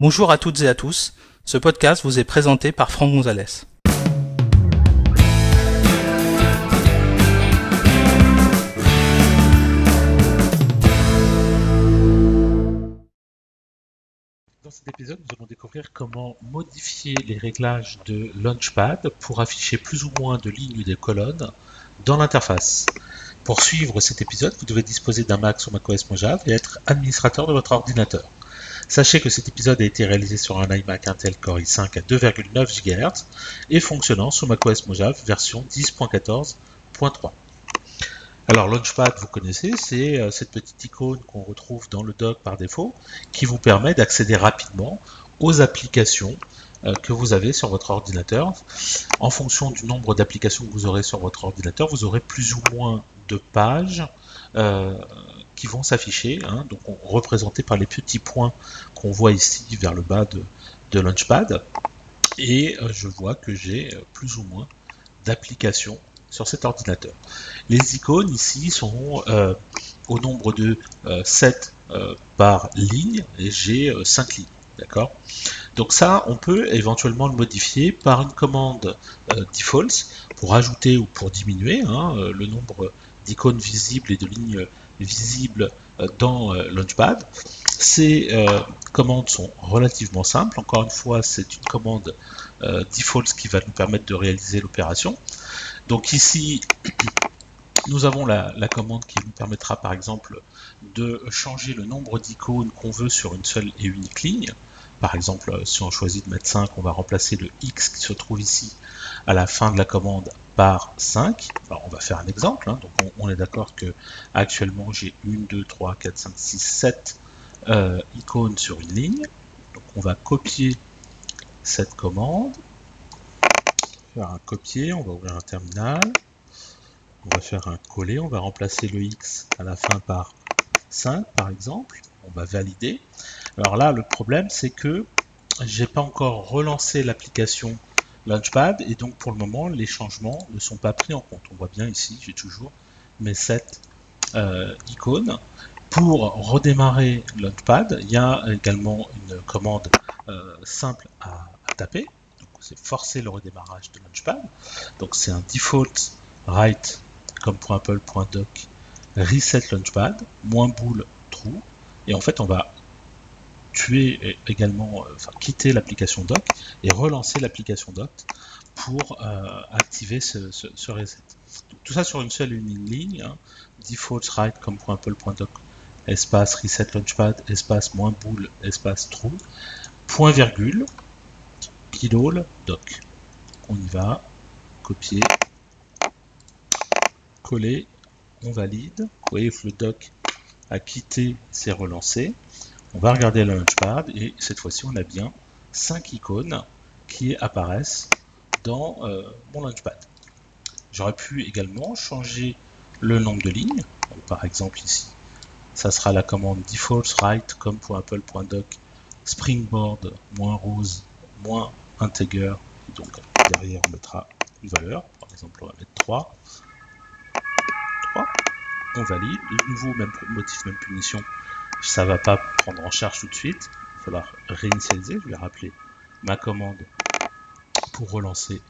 Bonjour à toutes et à tous. Ce podcast vous est présenté par Franck Gonzalez. Dans cet épisode, nous allons découvrir comment modifier les réglages de Launchpad pour afficher plus ou moins de lignes et de colonnes dans l'interface. Pour suivre cet épisode, vous devez disposer d'un Mac sur macOS et être administrateur de votre ordinateur. Sachez que cet épisode a été réalisé sur un iMac Intel Core i5 à 2,9 GHz et fonctionnant sous macOS Mojave version 10.14.3. Alors Launchpad, vous connaissez, c'est euh, cette petite icône qu'on retrouve dans le dock par défaut qui vous permet d'accéder rapidement aux applications que vous avez sur votre ordinateur. En fonction du nombre d'applications que vous aurez sur votre ordinateur, vous aurez plus ou moins de pages euh, qui vont s'afficher, hein, donc représentés par les petits points qu'on voit ici vers le bas de, de Launchpad. Et je vois que j'ai plus ou moins d'applications sur cet ordinateur. Les icônes ici sont euh, au nombre de 7 euh, euh, par ligne et j'ai 5 lignes. D'accord Donc ça, on peut éventuellement le modifier par une commande default pour ajouter ou pour diminuer hein, le nombre d'icônes visibles et de lignes visibles dans Launchpad. Ces commandes sont relativement simples. Encore une fois, c'est une commande default qui va nous permettre de réaliser l'opération. Donc ici, nous avons la, commande qui nous permettra par exemple de changer le nombre d'icônes qu'on veut sur une seule et unique ligne. Par exemple, si on choisit de mettre 5, on va remplacer le X qui se trouve ici à la fin de la commande par 5. on va faire un exemple. Hein. Donc on, est d'accord que actuellement j'ai 1, 2, 3, 4, 5, 6, 7 icônes sur une ligne. Donc on va copier cette commande faire un copier, on va ouvrir un terminal, on va faire un coller, on va remplacer le X à la fin par 5 par exemple, on va valider. Alors là, le problème c'est que j'ai pas encore relancé l'application Launchpad et donc pour le moment les changements ne sont pas pris en compte. On voit bien ici, j'ai toujours mes 7 euh, icônes. Pour redémarrer Launchpad, il y a également une commande euh, simple à taper c'est forcer le redémarrage de Launchpad. Donc c'est un default write comme .apple.doc reset Launchpad, moins boule true, et en fait on va tuer également, euh, enfin quitter l'application doc et relancer l'application doc pour euh, activer ce, reset. tout ça sur une seule ligne, hein. default write comme .apple.doc espace reset launchpad, espace moins boule, espace true, point virgule, doc. On y va, copier, coller, on valide. Vous voyez le doc a quitté, c'est relancé. On va regarder le launchpad et cette fois-ci on a bien 5 icônes qui apparaissent dans euh, mon launchpad. J'aurais pu également changer le nombre de lignes. par exemple ici, ça sera la commande default write comme pour apple.doc springboard moins rose moins integer, donc derrière on mettra une valeur, par exemple on va mettre 3, 3, on valide, de nouveau même motif, même punition, ça va pas prendre en charge tout de suite, il va falloir réinitialiser, je vais rappeler ma commande pour relancer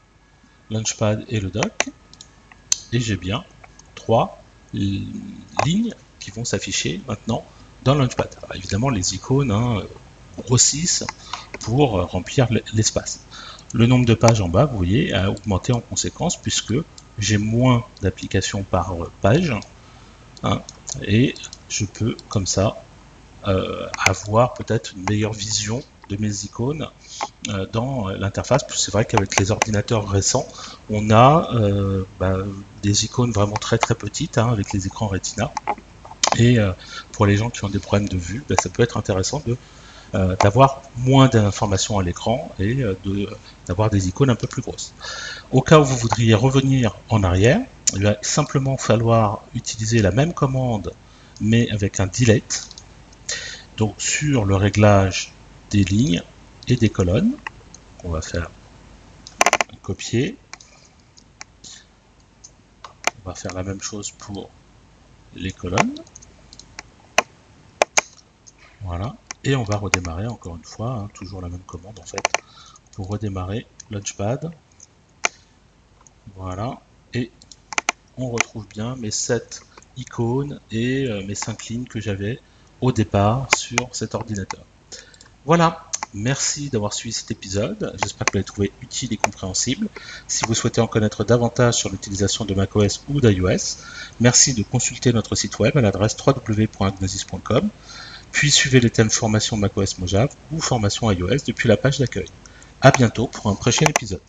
Launchpad et le doc, et j'ai bien 3 lignes qui vont s'afficher maintenant dans Launchpad. évidemment les icônes, hein, grossissent pour euh, remplir l'espace. Le nombre de pages en bas, vous voyez, a augmenté en conséquence puisque j'ai moins d'applications par euh, page. Hein, et je peux comme ça euh, avoir peut-être une meilleure vision de mes icônes dans l'interface. C'est vrai qu'avec les ordinateurs récents, on a bah, des icônes vraiment très très petites hein, avec les écrans Retina. Et pour les gens qui ont des problèmes de vue, bah, ça peut être intéressant euh, d'avoir moins d'informations à l'écran et euh, d'avoir des icônes un peu plus grosses. Au cas où vous voudriez revenir en arrière, il va simplement falloir utiliser la même commande mais avec un delete. Donc sur le réglage des lignes et des colonnes, on va faire un copier. On va faire la même chose pour les colonnes. Voilà Et on va redémarrer encore une fois, hein, toujours la même commande en fait, pour redémarrer Launchpad. Voilà. Et on retrouve bien mes 7 icônes et euh, mes 5 lignes que j'avais au départ sur cet ordinateur. Voilà, merci d'avoir suivi cet épisode. J'espère que vous l'avez trouvé utile et compréhensible. Si vous souhaitez en connaître davantage sur l'utilisation de macOS ou d'iOS, merci de consulter notre site web à l'adresse www.agnosis.com, puis suivez les thèmes formation macOS Mojave ou formation iOS depuis la page d'accueil. À bientôt pour un prochain épisode.